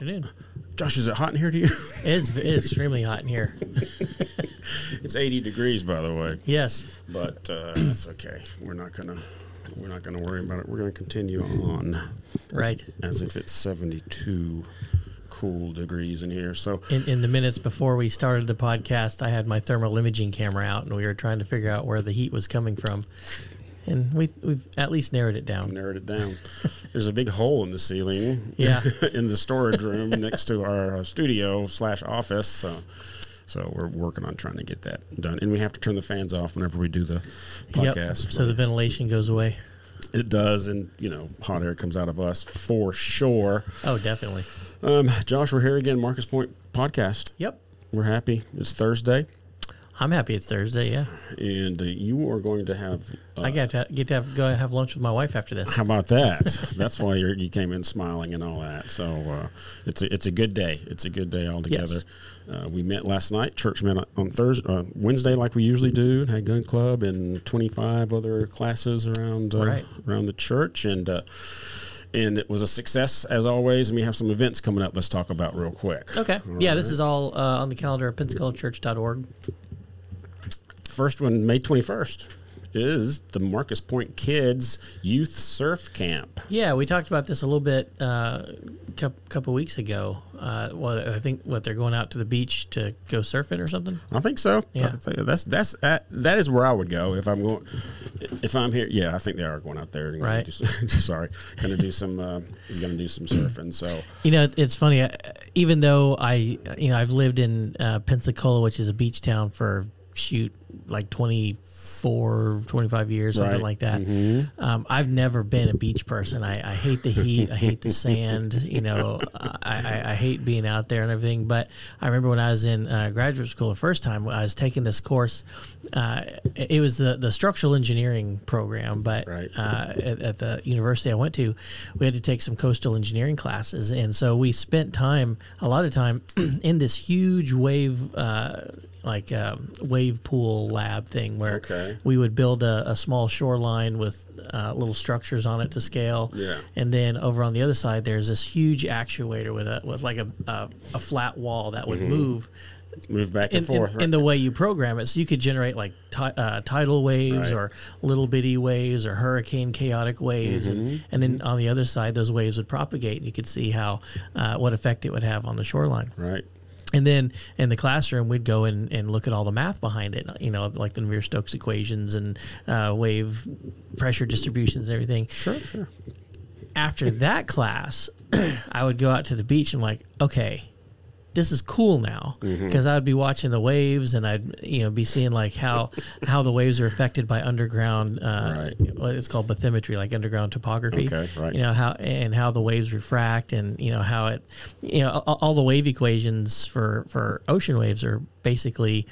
afternoon. Josh, is it hot in here to you? It is, it is extremely hot in here. it's 80 degrees, by the way, Yes. but uh, that's okay. We're not gonna we're not gonna worry about it. We're gonna continue on Right. as if it's 72 cool degrees in here. So In, in the minutes before we started the podcast, I had my thermal imaging camera out, and we were trying to figure out where the heat was coming from. And we, we've at least narrowed it down. narrowed it down. There's a big hole in the ceiling. Yeah. in the storage room next to our uh, studio slash office. So, so we're working on trying to get that done, and we have to turn the fans off whenever we do the Yep. podcast. So the ventilation goes away. it does, and you know, hot air comes out of us for sure. Oh, definitely. Um, Josh, we're here again, Marcus Point podcast. Yep. We're happy. It's Thursday, I'm happy it's Thursday. Yeah. and uh, you are going to have. Uh, I get to get to have, go have lunch with my wife after this. How about that? That's why you're, you came in smiling and all that. So uh, it's a, it's a good day. It's a good day altogether. Uh, we met last night. Church met on Thursday, uh, Wednesday, like we usually do. Had gun club and 25 other classes around uh, Right. around the church, and uh, and it was a success as always. And we have some events coming up. Let's talk about real quick. Okay. Yeah, this is all uh, on the calendar at PensacolaChurch.org. First one, May 21st, is the Marcus Point Kids Youth Surf Camp. Yeah, we talked about this a little bit uh, a couple weeks ago. Uh, well, I think what they're going out to the beach to go surfing or something. I think so. Yeah. Think that's that's that, that is where I would go if I'm going. If I'm here, yeah, I think they are going out there. and Right. do sorry, going to do some. Uh, going to do some surfing. So You know, it's funny. uh, Even though I, you know, I've lived in uh, Pensacola, which is a beach town for shoot like 24, 25 years, something Right. Mm-hmm. like that. Um, I've never been a beach person. I, I hate the heat. I hate the sand. You know, I, I, I hate being out there and everything. But I remember when I was in uh, graduate school the first time, I was taking this course. Uh, it it was the, the structural engineering program, but Right. uh, at, at the university I went to, we had to take some coastal engineering classes, and so we spent time, a lot of time, in this huge wave, uh, like um, wave pool lab thing, where Okay. we would build a, a small shoreline with uh, little structures on it to scale, Yeah. and then over on the other side, there's this huge actuator with a with like a a, a flat wall that would move move back in, and forth. in, in the way you program it. So you could generate like ti- uh, tidal waves Right. or little bitty waves or hurricane chaotic waves, Mm-hmm. and, and then on the other side, those waves would propagate, and you could see how uh, what effect it would have on the shoreline. right. And then in the classroom, we'd go and, and look at all the math behind it, you know, like the Navier-Stokes equations and uh, wave pressure distributions and everything. Sure. Sure. After that class, I would go out to the beach and like, okay, this is cool now Mm-hmm. because I would be watching the waves and I'd you know be seeing like how how the waves are affected by underground uh, Right. what it's called bathymetry like underground topography Okay, right. you know how and how the waves refract and you know how it you know all, all the wave equations for for ocean waves are basically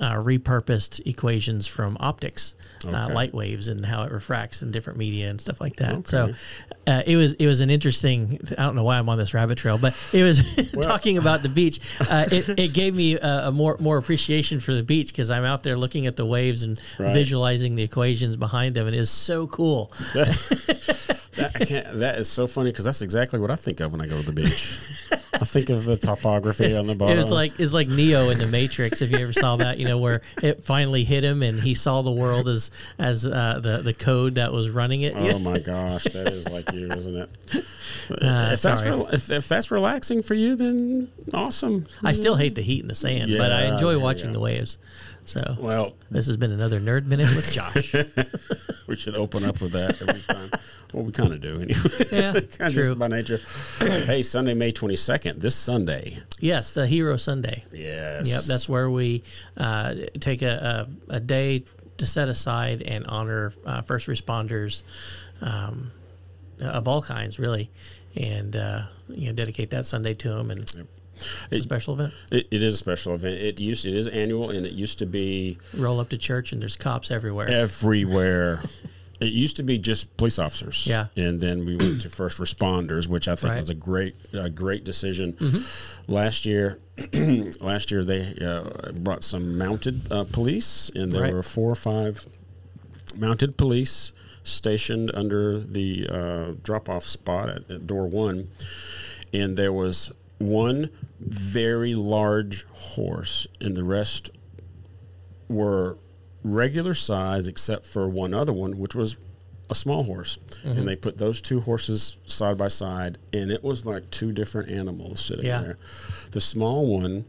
uh, repurposed equations from optics uh, light waves and how it refracts in different media and stuff like that. So uh, it was it was an interesting I don't know why I'm on this rabbit trail but it was talking about the beach. Uh, it, it gave me a, a more more appreciation for the beach because I'm out there looking at the waves and Right. visualizing the equations behind them and it is so cool. That, that is so funny because that's exactly what I think of when I go to the beach. I think of the topography on the bottom. It was like it's like Neo in the Matrix. If you ever saw that, you know where it finally hit him and he saw the world as as uh, the the code that was running it. Oh my gosh, that is like you, isn't it? Uh, if, that's rel- if, if that's relaxing for you, then awesome. I still hate the heat and the sand, but I enjoy watching the waves. So Well, this has been another nerd minute with Josh. we should open up with that every time. Well, we kind of do anyway. Yeah, true. just by nature. hey, Sunday, May twenty second. This Sunday. yes, the Hero Sunday. Yes. Yep, that's where we uh, take a, a, a day to set aside and honor uh, first responders um, of all kinds, really, and uh, you know dedicate that Sunday to them. And it's a special event. It, it is a special event. It used it is annual, and it used to be Roll up to church and there's cops everywhere. everywhere. It used to be just police officers, Yeah. and then we went to first responders, which I think Right. was a great, a great decision. Mm-hmm. Last year, last year they uh, brought some mounted uh, police, and there Right. were four or five mounted police stationed under the uh, drop-off spot at, at door one, and there was one very large horse, and the rest were regular size, except for one other one, which was a small horse. Mm-hmm. And they put those two horses side by side, and it was like two different animals sitting yeah. there. The small one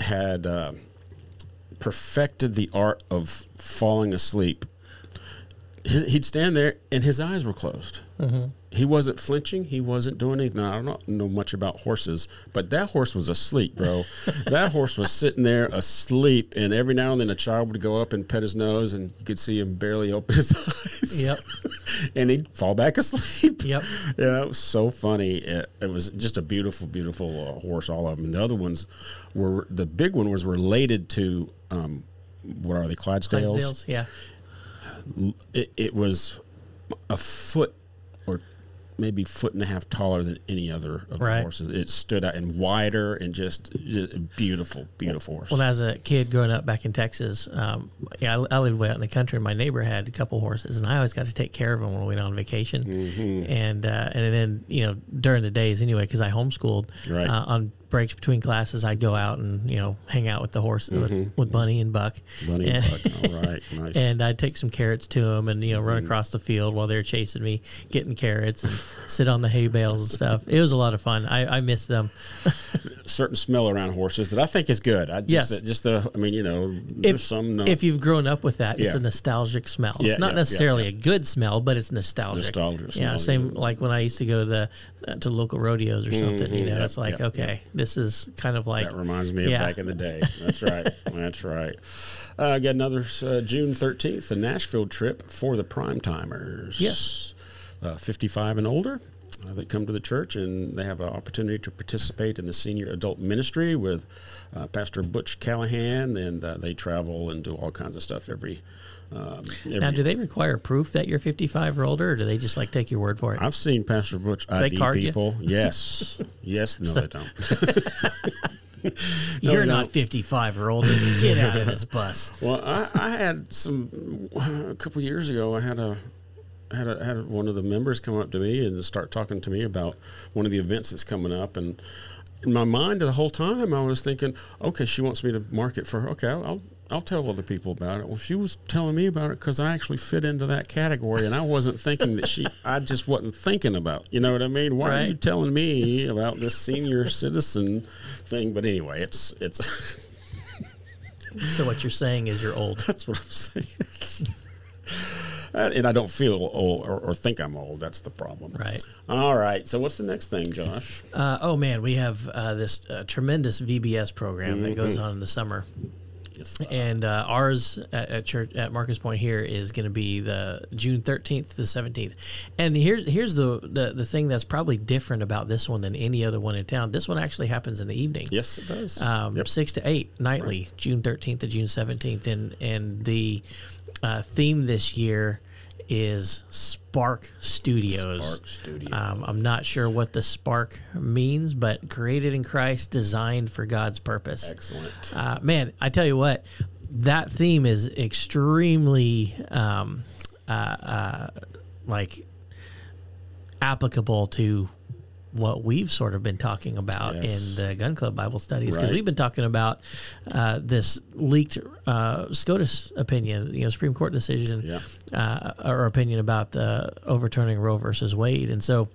had uh, perfected the art of falling asleep. He'd stand there, and his eyes were closed. Mm-hmm he wasn't flinching. He wasn't doing anything. I don't know much about horses, but that horse was asleep, bro. that horse was sitting there asleep, and every now and then a child would go up and pet his nose, and you could see him barely open his eyes. Yep. and he'd fall back asleep. Yep. Yeah, it was so funny. It, it was just a beautiful, beautiful uh, horse. All of them. And the other ones were the big one was related to um, what are they? Clydesdales. Clydesdales. Yeah. It, it was a foot maybe foot and a half taller than any other of right. the horses. It stood out and wider and just, just beautiful, beautiful horse. Well, as a kid growing up back in Texas, um, yeah, I, I, lived way out in the country. and My neighbor had a couple horses, and I always got to take care of them when we went on vacation. Mm-hmm. And uh, and then you know during the days anyway, because I homeschooled right. uh, on breaks between classes, I'd go out and you know hang out with the horse mm-hmm. with, with, Bunny and Buck. Bunny and, and Buck, all right, nice. And I'd take some carrots to them and you know run mm-hmm. across the field while they're chasing me, getting carrots and sit on the hay bales and stuff. It was a lot of fun. I, I miss them. Certain smell around horses that I think is good. I just, yes. just the, I mean, you know, if, some. No. If you've grown up with that, yeah. it's a nostalgic smell. Yeah, it's not yeah, necessarily a good smell, but it's nostalgic. Nostalgic. Yeah, same like when I used to go to the to local rodeos or something. Mm-hmm. You know, yep, it's like yep, okay, yep. this is kind of like that reminds me of back in the day. That's right. That's right. Uh, I got another uh, June thirteenth, the Nashville trip for the prime timers. Yes, uh, fifty-five and older. Uh, that come to the church and they have an opportunity to participate in the senior adult ministry with uh, Pastor Butch Callahan, and uh, they travel and do all kinds of stuff every um, now, do they require proof that you're 55 or older, or do they just like take your word for it? I've seen Pastor Butch ID people. You? Yes, yes, no, so, they don't. You're no, not 55 or older. Get out of this bus. Well, I, I had some a couple years ago. I had a had a, had one of the members come up to me and start talking to me about one of the events that's coming up, and in my mind the whole time I was thinking, okay, she wants me to market for her. Okay, I'll I'll tell other people about it. Well, she was telling me about it because I actually fit into that category, and I wasn't thinking that she. I just wasn't thinking about. You know what I mean? Why right. are you telling me about this senior citizen thing? But anyway, it's it's. so what you're saying is you're old. That's what I'm saying. And I don't feel old or, or, think I'm old. That's the problem. Right. All right. So what's the next thing, Josh? Uh, oh man, we have uh, this uh, tremendous VBS program mm-hmm. that goes on in the summer. And uh, ours at, at, church at Marcus Point here is going to be the June thirteenth to seventeenth. And here's here's the, the the thing that's probably different about this one than any other one in town. This one actually happens in the evening. Yes, it does. Um, yep. Six to eight nightly, right. June thirteenth to June seventeenth, and and the uh, theme this year is Spark Studios. Spark Studios. Um, I'm not sure what the Spark means, but created in Christ, designed for God's purpose. Excellent. Uh, man, I tell you what, that theme is extremely um, uh, uh, like applicable to what we've sort of been talking about yes. in the Gun Club Bible studies because right. we've been talking about uh, this leaked uh, SCOTUS opinion, you know, Supreme Court decision yeah. uh, or opinion about the overturning Roe versus Wade, and so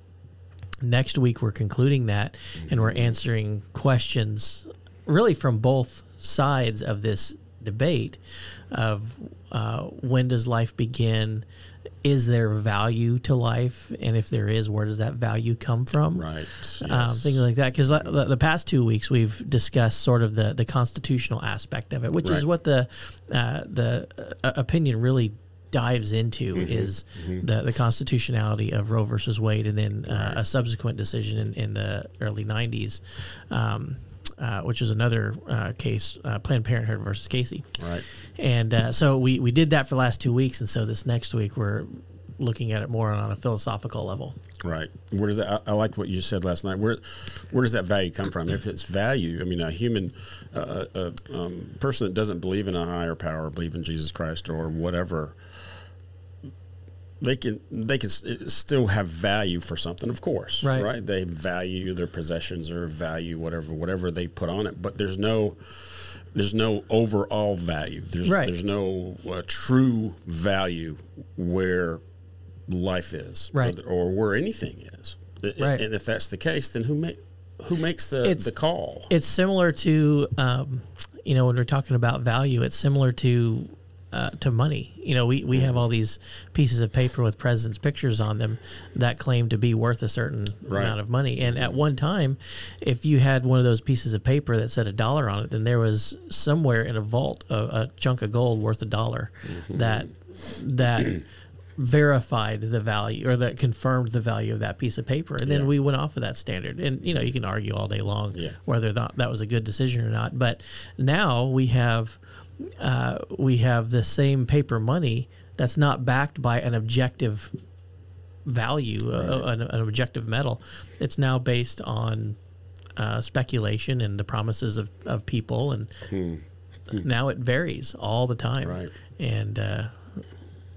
next week we're concluding that mm-hmm. and we're answering questions really from both sides of this debate of uh, when does life begin is there value to life and if there is where does that value come from right um, yes. um, things like that because the, the, past two weeks we've discussed sort of the, the constitutional aspect of it which right. is what the uh, the uh, opinion really dives into mm-hmm. is mm-hmm. the the constitutionality of Roe versus Wade and then uh, right. a subsequent decision in, in the early 90s um, uh, which is another uh, case, uh, Planned Parenthood versus Casey. Right. And uh, so we, we did that for the last two weeks, and so this next week we're looking at it more on a philosophical level. Right. Where does that? I, I like what you said last night. Where where does that value come from? If it's value, I mean, a human, uh, a um, person that doesn't believe in a higher power, believe in Jesus Christ or whatever they can they can still have value for something, of course, right? Right? They value their possessions or value whatever whatever they put on it, but there's no there's no overall value. There's right. there's no uh, true value where life is, right, or, or where anything is. Right. And if that's the case, then who make who makes the it's, the call? It's similar to um, you know when we're talking about value. It's similar to uh, to money. You know, we, we have all these pieces of paper with presidents' pictures on them that claim to be worth a certain right. amount of money. And at one time, if you had one of those pieces of paper that said a dollar on it, then there was somewhere in a vault a, a chunk of gold worth a dollar mm-hmm. that that verified the value or that confirmed the value of that piece of paper and then yeah. we went off of that standard and you know you can argue all day long yeah. whether that, that was a good decision or not but now we have uh, we have the same paper money that's not backed by an objective value, uh, right. uh, an, an, objective metal. It's now based on uh, speculation and the promises of, of people, and hmm. now it varies all the time. Right. And uh,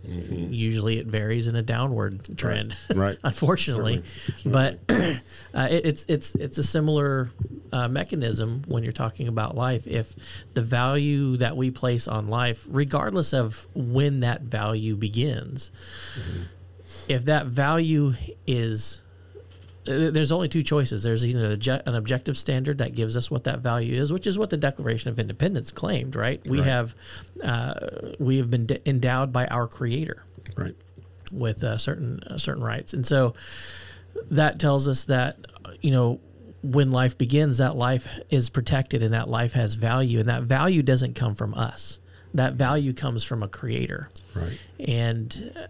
Mm-hmm. Usually, it varies in a downward trend. Right. right. unfortunately, Certainly. but uh, it, it's it's it's a similar uh, mechanism when you're talking about life. If the value that we place on life, regardless of when that value begins, mm-hmm. if that value is there's only two choices. There's either an objective standard that gives us what that value is, which is what the Declaration of Independence claimed. Right? We right. have uh, we have been endowed by our Creator, right, with uh, certain uh, certain rights, and so that tells us that you know when life begins, that life is protected and that life has value, and that value doesn't come from us. That value comes from a Creator, right, and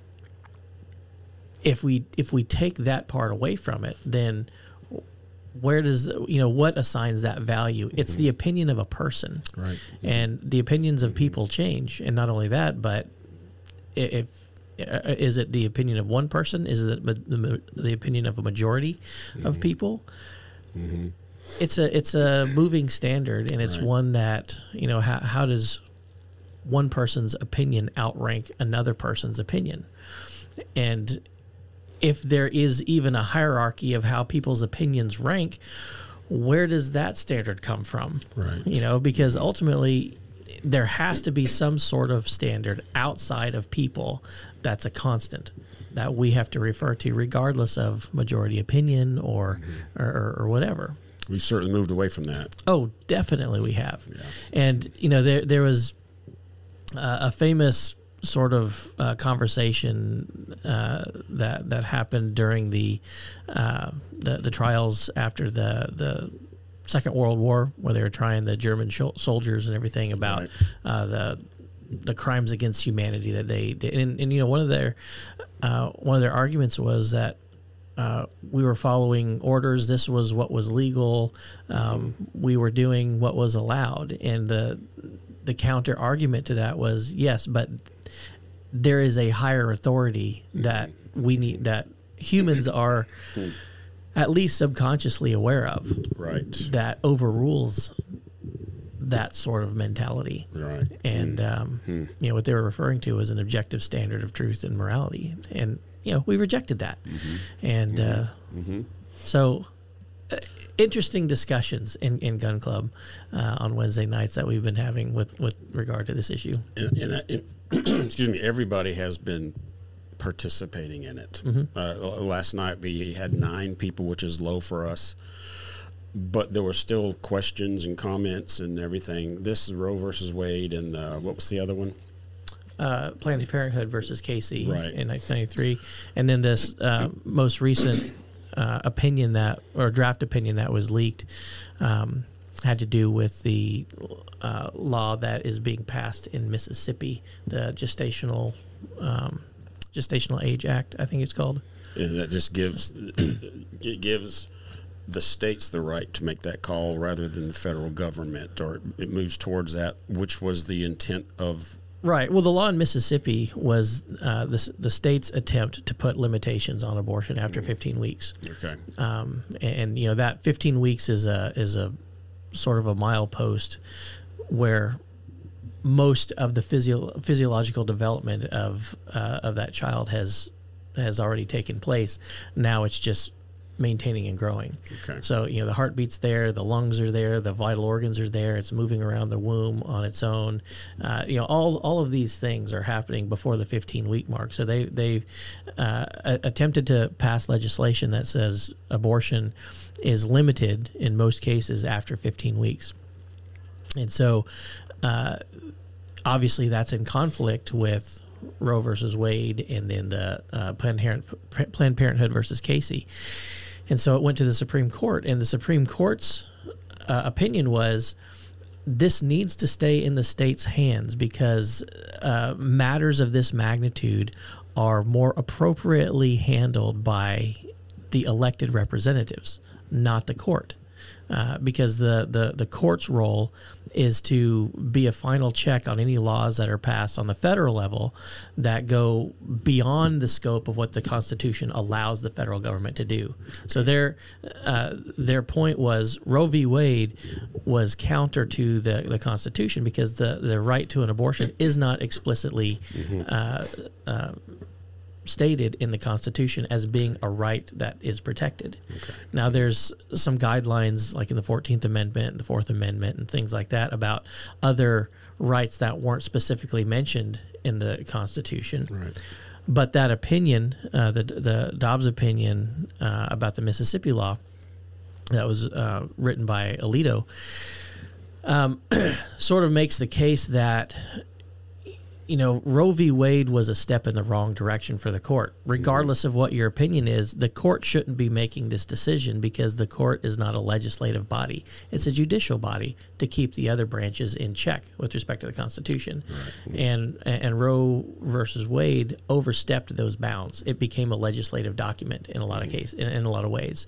if we if we take that part away from it, then where does you know what assigns that value? It's the opinion of a person, right? And the opinions of people change, and not only that, but if uh, is it the opinion of one person? Is it the, the opinion of a majority mm-hmm. of people? Mm-hmm. It's a it's a moving standard, and it's right. one that you know how, how does one person's opinion outrank another person's opinion, and if there is even a hierarchy of how people's opinions rank, where does that standard come from? Right. You know, because ultimately there has to be some sort of standard outside of people that's a constant that we have to refer to regardless of majority opinion or mm-hmm. or, or, whatever. We've certainly moved away from that. Oh, definitely we have. Yeah. And you know there there was uh, a famous sort of uh, conversation uh, that that happened during the, uh, the, the trials after the the Second World War, where they were trying the German sh- soldiers and everything about right. Uh, the the crimes against humanity that they did. And, and you know one of their uh, one of their arguments was that. Uh, we were following orders. This was what was legal. Um, we were doing what was allowed, and the the counter argument to that was yes, but there is a higher authority that we need that humans are at least subconsciously aware of right. that overrules that sort of mentality. Right. And um, hmm. you know what they were referring to was an objective standard of truth and morality. And you know we rejected that. Mm-hmm. and uh, mm-hmm. so uh, interesting discussions in, in Gun Club uh, on Wednesday nights that we've been having with, with regard to this issue. And, and, and excuse me, everybody has been participating in it. Mm-hmm. Uh, last night we had nine people, which is low for us. But there were still questions and comments and everything. This is Roe versus Wade, and uh, what was the other one? Uh, Planned Parenthood versus Casey right. in 1993, and then this uh, most recent uh, opinion that or draft opinion that was leaked um, had to do with the uh, law that is being passed in Mississippi, the gestational um, gestational age act, I think it's called. And that just gives it gives the states the right to make that call rather than the federal government, or it moves towards that, which was the intent of Right. Well, the law in Mississippi was uh, the, the state's attempt to put limitations on abortion after 15 weeks. Okay. Um, and, you know that 15 weeks is a is a sort of a milepost where most of the physio- physiological development of uh, of that child has has already taken place. Now it's just maintaining and growing. Okay. So you know the heartbeat's there, the lungs are there, the vital organs are there. It's moving around the womb on its own. Uh, you know all all of these things are happening before the 15 week mark. So they they uh, attempted to pass legislation that says abortion is limited in most cases after 15 weeks, and so. Uh, obviously, that's in conflict with Roe versus Wade, and then the uh, Planned, Parent, Planned Parenthood versus Casey. And so it went to the Supreme Court, and the Supreme Court's uh, opinion was this needs to stay in the state's hands because uh, matters of this magnitude are more appropriately handled by the elected representatives, not the court. Uh, because the, the, the court's role is to be a final check on any laws that are passed on the federal level that go beyond the scope of what the Constitution allows the federal government to do. So their uh, their point was Roe v. Wade was counter to the, the Constitution because the, the right to an abortion is not explicitly mm-hmm. uh, uh stated in the Constitution as being a right that is protected. Okay. Now, there's some guidelines, like in the 14th Amendment, the Fourth Amendment, and things like that, about other rights that weren't specifically mentioned in the Constitution. Right. But that opinion, uh, the, the Dobbs opinion uh, about the Mississippi law that was uh, written by Alito, um, sort of makes the case that you know, Roe v. Wade was a step in the wrong direction for the court. Regardless of what your opinion is, the court shouldn't be making this decision because the court is not a legislative body. It's a judicial body to keep the other branches in check with respect to the Constitution. Right. And and Roe versus Wade overstepped those bounds. It became a legislative document in a lot of cases, in, in a lot of ways.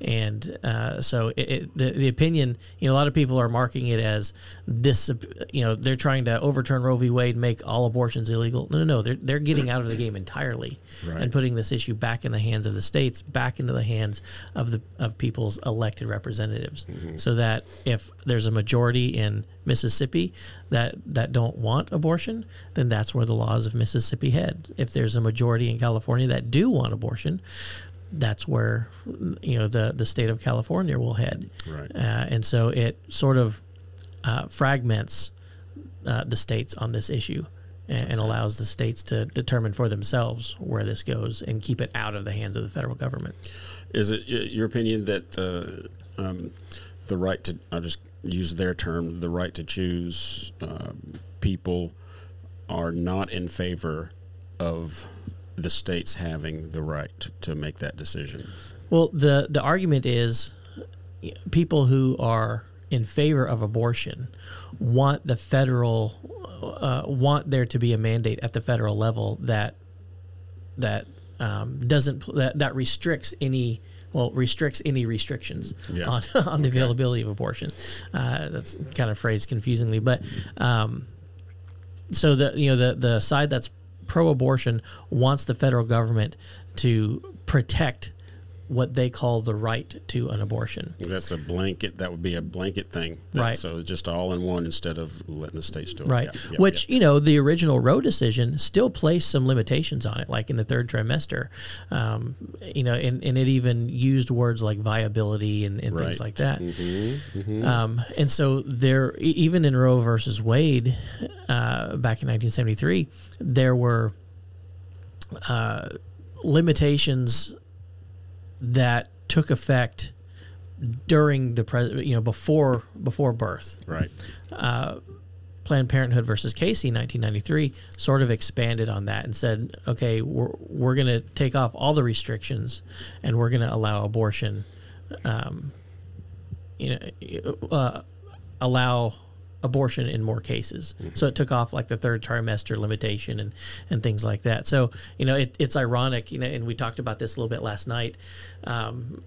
And uh, so it, it, the, the opinion, you know, a lot of people are marking it as this, you know, they're trying to overturn Roe v. Wade, make all all abortions illegal. No, no, no. They're, they're getting out of the game entirely right. and putting this issue back in the hands of the states, back into the hands of the of people's elected representatives, mm-hmm. so that if there's a majority in Mississippi that that don't want abortion, then that's where the laws of Mississippi head. If there's a majority in California that do want abortion, that's where you know the the state of California will head. Right. Uh, and so it sort of uh, fragments uh, the states on this issue and, and, allows the states to determine for themselves where this goes and keep it out of the hands of the federal government. Is it your opinion that uh, um, the right to, I'll just use their term, the right to choose um, people are not in favor of the states having the right to make that decision? Well, the, the argument is people who are in favor of abortion want the federal uh, want there to be a mandate at the federal level that that um, doesn't that, that restricts any well restricts any restrictions yeah. on on the okay. availability of abortion. Uh, that's kind of phrased confusingly, but um, so the you know the the side that's pro-abortion wants the federal government to protect what they call the right to an abortion. That's a blanket. That would be a blanket thing. right. So just all in one instead of letting the states do it. Right. Yeah, Which you know the original Roe decision still placed some limitations on it, like in the third trimester. Um, you know, and, and it even used words like viability and, and right. things like that. Mm-hmm. Mm-hmm. Um, and so there, even in Roe versus Wade, uh, back in 1973, there were. Uh, limitations that took effect during the pres- you know before before birth. Right. Uh, Planned Parenthood versus Casey, 1993, sort of expanded on that and said, okay, we're, we're going to take off all the restrictions and we're going to allow abortion, um, you know, uh, allow abortion in more cases. Mm-hmm. So it took off like the third trimester limitation and, and things like that. So, you know, it, it's ironic, you know, and we talked about this a little bit last night. Um,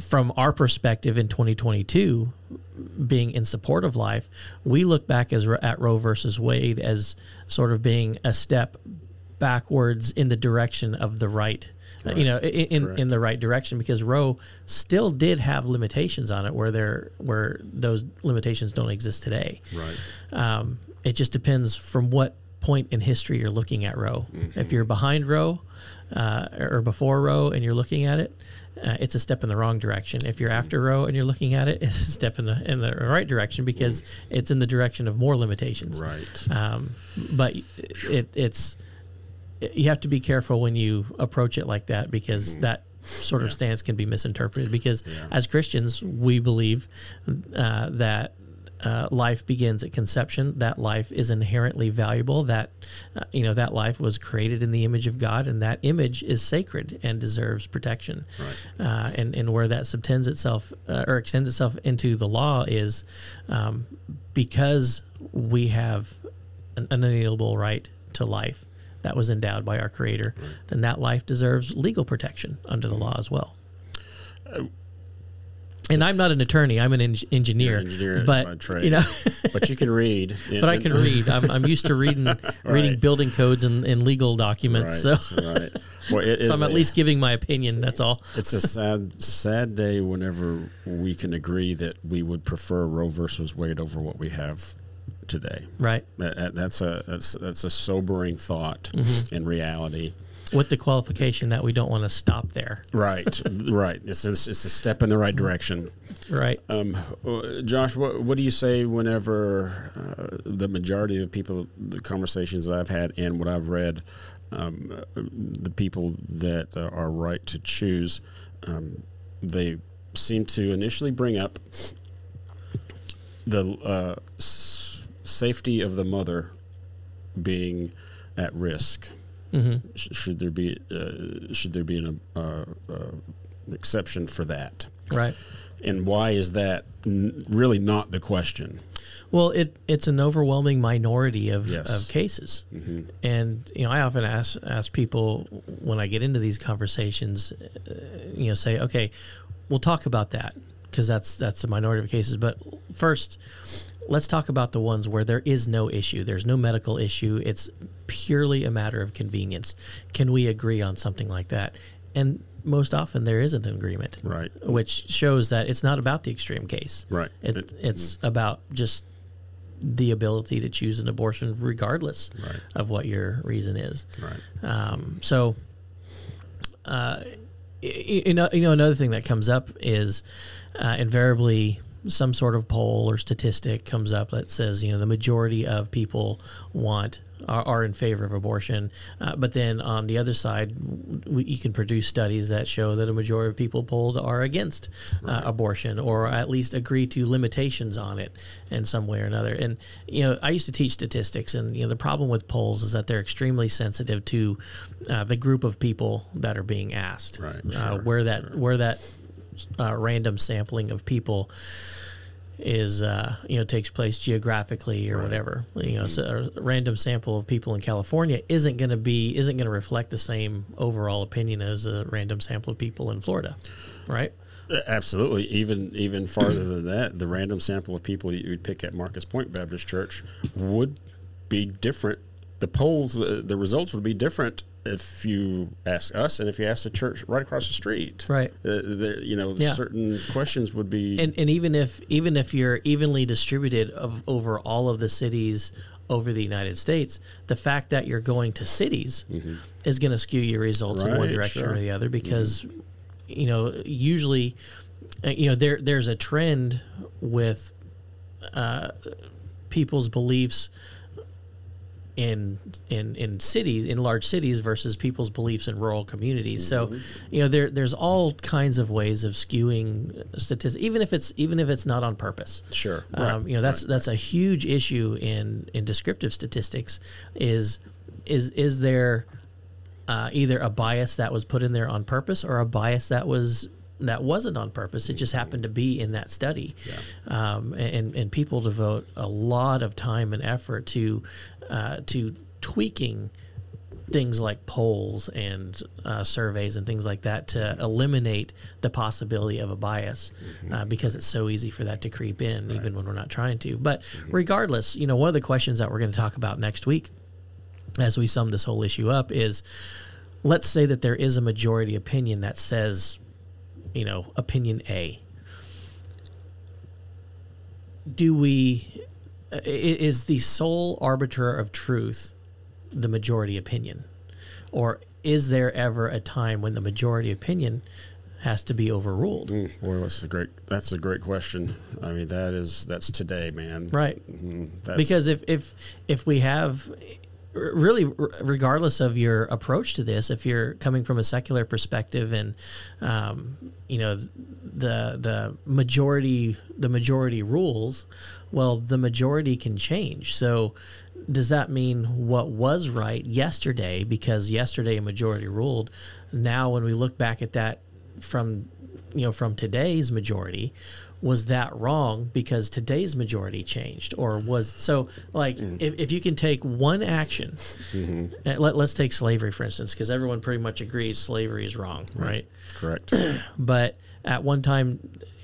from our perspective in 2022, being in support of life, we look back as at Roe versus Wade as sort of being a step backwards in the direction of the right right. you know, in in the right direction because Roe still did have limitations on it where there where those limitations don't exist today. Right. Um, it just depends from what point in history you're looking at Roe. If you're behind Roe uh, or before Roe and you're looking at it, uh, it's a step in the wrong direction. If you're after Roe and you're looking at it, it's a step in the in the right direction because it's in the direction of more limitations. Right. Um, but it, it's you have to be careful when you approach it like that because that sort of Yeah. stance can be misinterpreted. Because Yeah. as Christians, we believe uh, that. Uh, life begins at conception. That life is inherently valuable. That uh, you know that life was created in the image of God, and that image is sacred and deserves protection. Right. Uh, and and where that subtends itself uh, or extends itself into the law is um, because we have an unalienable right to life that was endowed by our Creator. Then that life deserves legal protection under the law as well. and I'm not an attorney; I'm an en- engineer. An engineer but you know, but you can read. but I can read. I'm, I'm used to reading reading building codes and, and legal documents. Right, So, right. Well, it so is I'm at a- least giving my opinion. That's all. It's a sad, sad day whenever we can agree that we would prefer Roe versus Wade over what we have today. Right. That, that- that's a that's that's a sobering thought Mm-hmm. in reality. With the qualification that we don't want to stop there. Right, right. It's, it's it's a step in the right direction. Right. Um, uh, Josh, what, what do you say whenever uh, the majority of people, the conversations that I've had and what I've read, um, uh, the people that uh, are right to choose, um, they seem to initially bring up the uh, safety of the mother being at risk. hmm Sh- should there be uh, should there be an uh, uh, exception for that? Right. And why is that n- really not the question? Well, it it's an overwhelming minority of, Yes. of cases, hmm and you know I often ask ask people when I get into these conversations, uh, you know, say, okay, we'll talk about that because that's that's the minority of cases. But first, let's talk about the ones where there is no issue. There's no medical issue. It's purely a matter of convenience. Can we agree on something like that? And most often there isn't an agreement, Right. which shows that it's not about the extreme case. Right. It, It- it's about just the ability to choose an abortion regardless Right. of what your reason is. Right. Um, so, uh, you know, you know, another thing that comes up is uh, invariably some sort of poll or statistic comes up that says you know the majority of people want are, are in favor of abortion, uh, but then on the other side, we, you can produce studies that show that a majority of people polled are against uh, abortion or at least agree to limitations on it in some way or another. And you know, I used to teach statistics, and you know, the problem with polls is that they're extremely sensitive to uh, the group of people that are being asked. Right, uh, sure, where that where that uh, random sampling of people is uh, you know takes place geographically or whatever you know so a random sample of people in California isn't going to be isn't going to reflect the same overall opinion as a random sample of people in Florida right Uh, Absolutely. Even even farther than that, the random sample of people that you would pick at Marcus Point Baptist Church would be different. The polls, uh, the results would be different if you ask us and if you ask the church right across the street. Right. Uh, there, you know, Yeah. certain questions would be. and and even if even if you're evenly distributed of over all of the cities over the United States, the fact that you're going to cities is going to skew your results in one direction sure. or the other because you know usually uh, you know there there's a trend with uh, people's beliefs in in in cities in large cities versus people's beliefs in rural communities. So, you know, there there's all kinds of ways of skewing statistics, even if it's even if it's not on purpose. Sure. Um, Right, You know, that's right. that's a huge issue in in descriptive statistics. Is is is there uh, either a bias that was put in there on purpose or a bias that was that wasn't on purpose. It just happened to be in that study, um, and and people devote a lot of time and effort to uh, to tweaking things like polls and uh, surveys and things like that to eliminate the possibility of a bias uh, because it's so easy for that to creep in even when we're not trying to. But regardless you know one of the questions that we're going to talk about next week as we sum this whole issue up is let's say that there is a majority opinion that says you know opinion a do we is the sole arbiter of truth the majority opinion, or is there ever a time when the majority opinion has to be overruled? Mm, boy, that's a great. That's a great question. I mean, that is that's today, man. Right. Mm, because if if if we have really regardless of your approach to this if you're coming from a secular perspective and um, you know the the majority the majority rules well the majority can change. So does that mean what was right yesterday because yesterday a majority ruled? Now when we look back at that from you know from today's majority was that wrong because today's majority changed or was so like mm. if, if you can take one action mm-hmm. Uh, let, let's take slavery for instance because everyone pretty much agrees slavery is wrong right, right? correct but at one time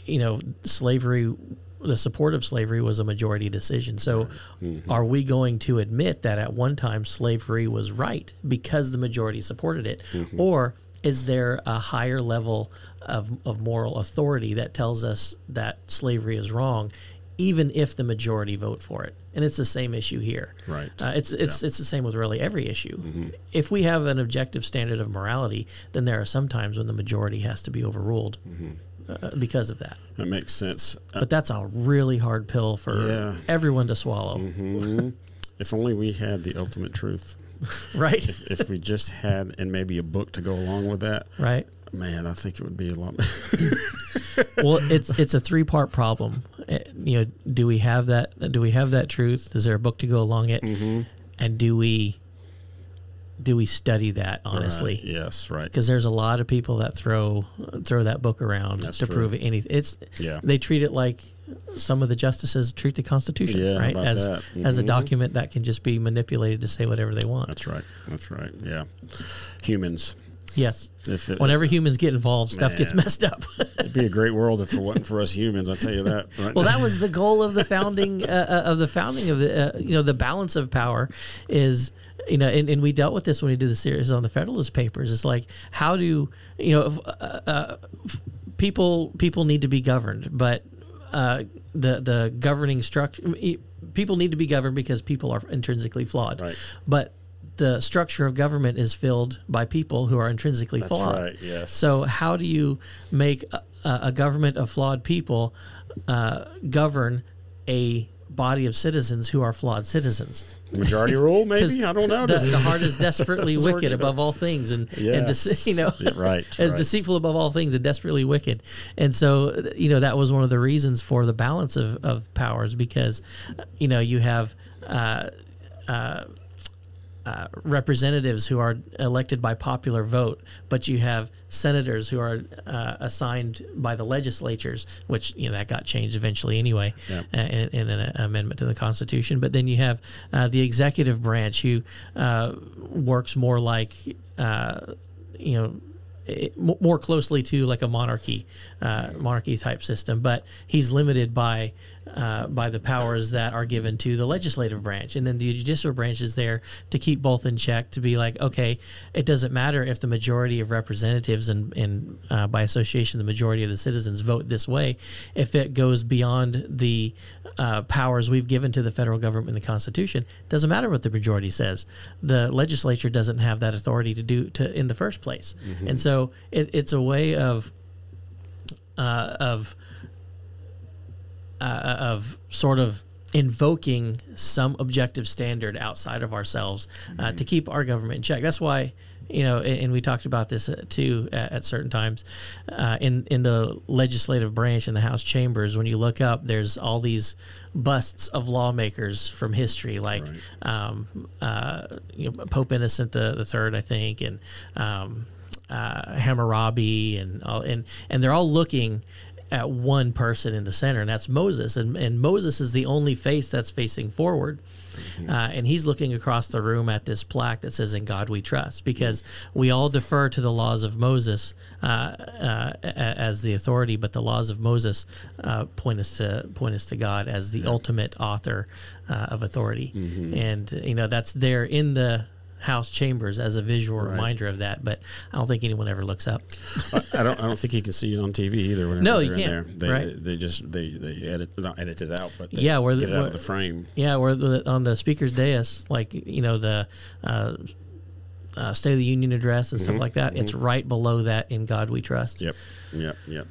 you know slavery the support of slavery was a majority decision so mm-hmm. are we going to admit that at one time slavery was right because the majority supported it mm-hmm. or is there a higher level of, of moral authority that tells us that slavery is wrong, even if the majority vote for it? And it's the same issue here. Right. Uh, it's it's yeah. it's the same with really every issue. Mm-hmm. If we have an objective standard of morality, then there are some times when the majority has to be overruled. Mm-hmm. Uh, because of that. That makes sense. Uh, but that's a really hard pill for yeah. everyone to swallow. Mm-hmm. if only we had the ultimate truth. right. If, if, we just had, and maybe a book to go along with that. Right. Man, I think it would be a lot. well, it's it's a three part problem. Eh, you know, do we have that? Do we have that truth? Is there a book to go along it? Mm-hmm. And do we do we study that honestly? Right. Yes, right. Because there's a lot of people that throw throw that book around That's to true. prove anything. It's yeah. They treat it like some of the justices treat the Constitution, yeah, right? As mm-hmm. as a mm-hmm. document that can just be manipulated to say whatever they want. That's right. That's right. Yeah, humans. Yes. If it, Whenever humans get involved, stuff man, gets messed up. it'd be a great world if it wasn't for us humans. I'll tell you that. Right well, that was the goal of the founding uh, uh, of the founding of the uh, you know the balance of power is you know and, and we dealt with this when we did the series on the Federalist Papers. It's like how do you know uh, uh people people need to be governed, but uh, the the governing structure. People need to be governed because people are intrinsically flawed. Right. But the structure of government is filled by people who are intrinsically That's flawed. Right, yes. So how do you make a, a government of flawed people uh, govern a body of citizens who are flawed citizens. Majority rule, maybe I don't know. The, the heart is desperately wicked above all things, and yes. and you know, yeah, right, as right. deceitful above all things and desperately wicked. And so, you know, that was one of the reasons for the balance of of powers because, you know, you have. Uh, uh, uh, representatives who are elected by popular vote, but you have senators who are uh, assigned by the legislatures, which you know that got changed eventually anyway uh, in, in, an amendment to the Constitution. But then you have uh, the executive branch who uh, works more like you know more closely to like a monarchy, uh, monarchy type system, but he's limited by uh, by the powers that are given to the legislative branch, and then the judicial branch is there to keep both in check. To be like, okay, it doesn't matter if the majority of representatives and and uh, by association the majority of the citizens vote this way, if it goes beyond the uh, powers we've given to the federal government in the Constitution, it doesn't matter what the majority says. The legislature doesn't have that authority to do to in the first place, mm-hmm. and so it, it's a way of uh, of uh, of sort of invoking some objective standard outside of ourselves uh, mm-hmm. to keep our government in check. That's why, you know, and, we talked about this uh, too at, at certain times uh, in in the legislative branch in the House chambers. When you look up, there's all these busts of lawmakers from history, like right. um, uh, you know, Pope Innocent the, the Third, I think, and um, uh, Hammurabi, and all, and and they're all looking at one person in the center, and that's Moses. And, and Moses is the only face that's facing forward. Mm-hmm. Uh, and he's looking across the room at this plaque that says, In God we trust, because we all defer to the laws of Moses uh, uh, as the authority, but the laws of Moses uh, point, us to, point us to God as the ultimate author uh, of authority. Mm-hmm. And, you know, that's there in the house chambers as a visual right. reminder of that. But I don't think anyone ever looks up. I, don't. I don't think you can see it on TV either. no, you can't. They, right. they just they they edit not edit it out, but yeah, where get the, it out of the frame. Yeah, where the, on the speaker's dais, like you know the. Uh, uh, State of the Union address and mm-hmm. stuff like that. Mm-hmm. It's right below that in God We Trust. Yep, yep, yep.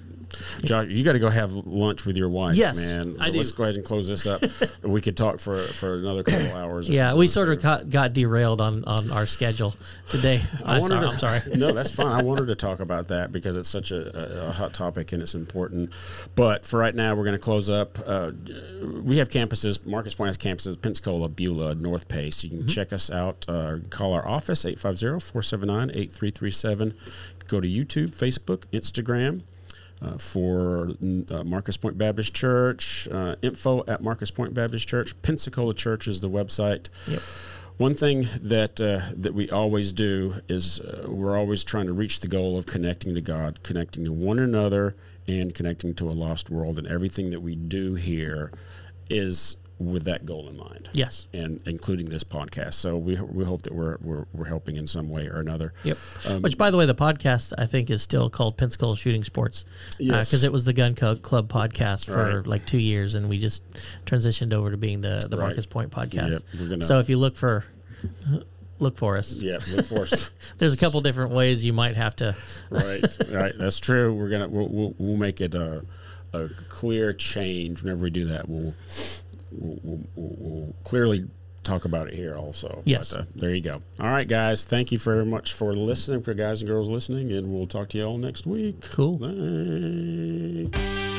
Josh, you got to go have lunch with your wife, yes, man. So I do. Let's go ahead and close this up. we could talk for for another couple hours. Yeah, we sort of got, got, derailed on, on our schedule today. I, to, I'm sorry. no, that's fine. I wanted to talk about that because it's such a, a, a hot topic and it's important. But for right now, we're going to close up. Uh, we have campuses. Marcus Pointe has campuses: Pensacola, Beulah, North Pace. You can mm-hmm. check us out. Uh, call our office 850-479-8337. Go to YouTube, Facebook, Instagram uh, for uh, Marcus Pointe Baptist Church. Uh, info at Marcus Pointe Baptist Church. Pensacola Church is the website. Yep. One thing that uh, that we always do is uh, we're always trying to reach the goal of connecting to God, connecting to one another, and connecting to a lost world. And everything that we do here is with that goal in mind. Yes, and including this podcast. So we we hope that we're we're, we're helping in some way or another. Yep. Um, Which, by the way, the podcast I think is still called Pensacola Shooting Sports. Yes. Because uh, it was the Gun Club podcast for right. like two years, and we just transitioned over to being the the right. Marcus Pointe podcast. Yep. Gonna, so if you look for look for us. Yeah, look for us. There's a couple different ways you might have to. right, right. That's true. We're gonna we'll, we'll, we'll make it a, a clear change whenever we do that. We'll we'll, we'll, we'll clearly talk about it here also. Yes. But, uh, there you go. All right, guys. Thank you very much for listening, for guys and girls listening, and we'll talk to you all next week. Cool. Thanks.